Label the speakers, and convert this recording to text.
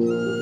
Speaker 1: Thank you.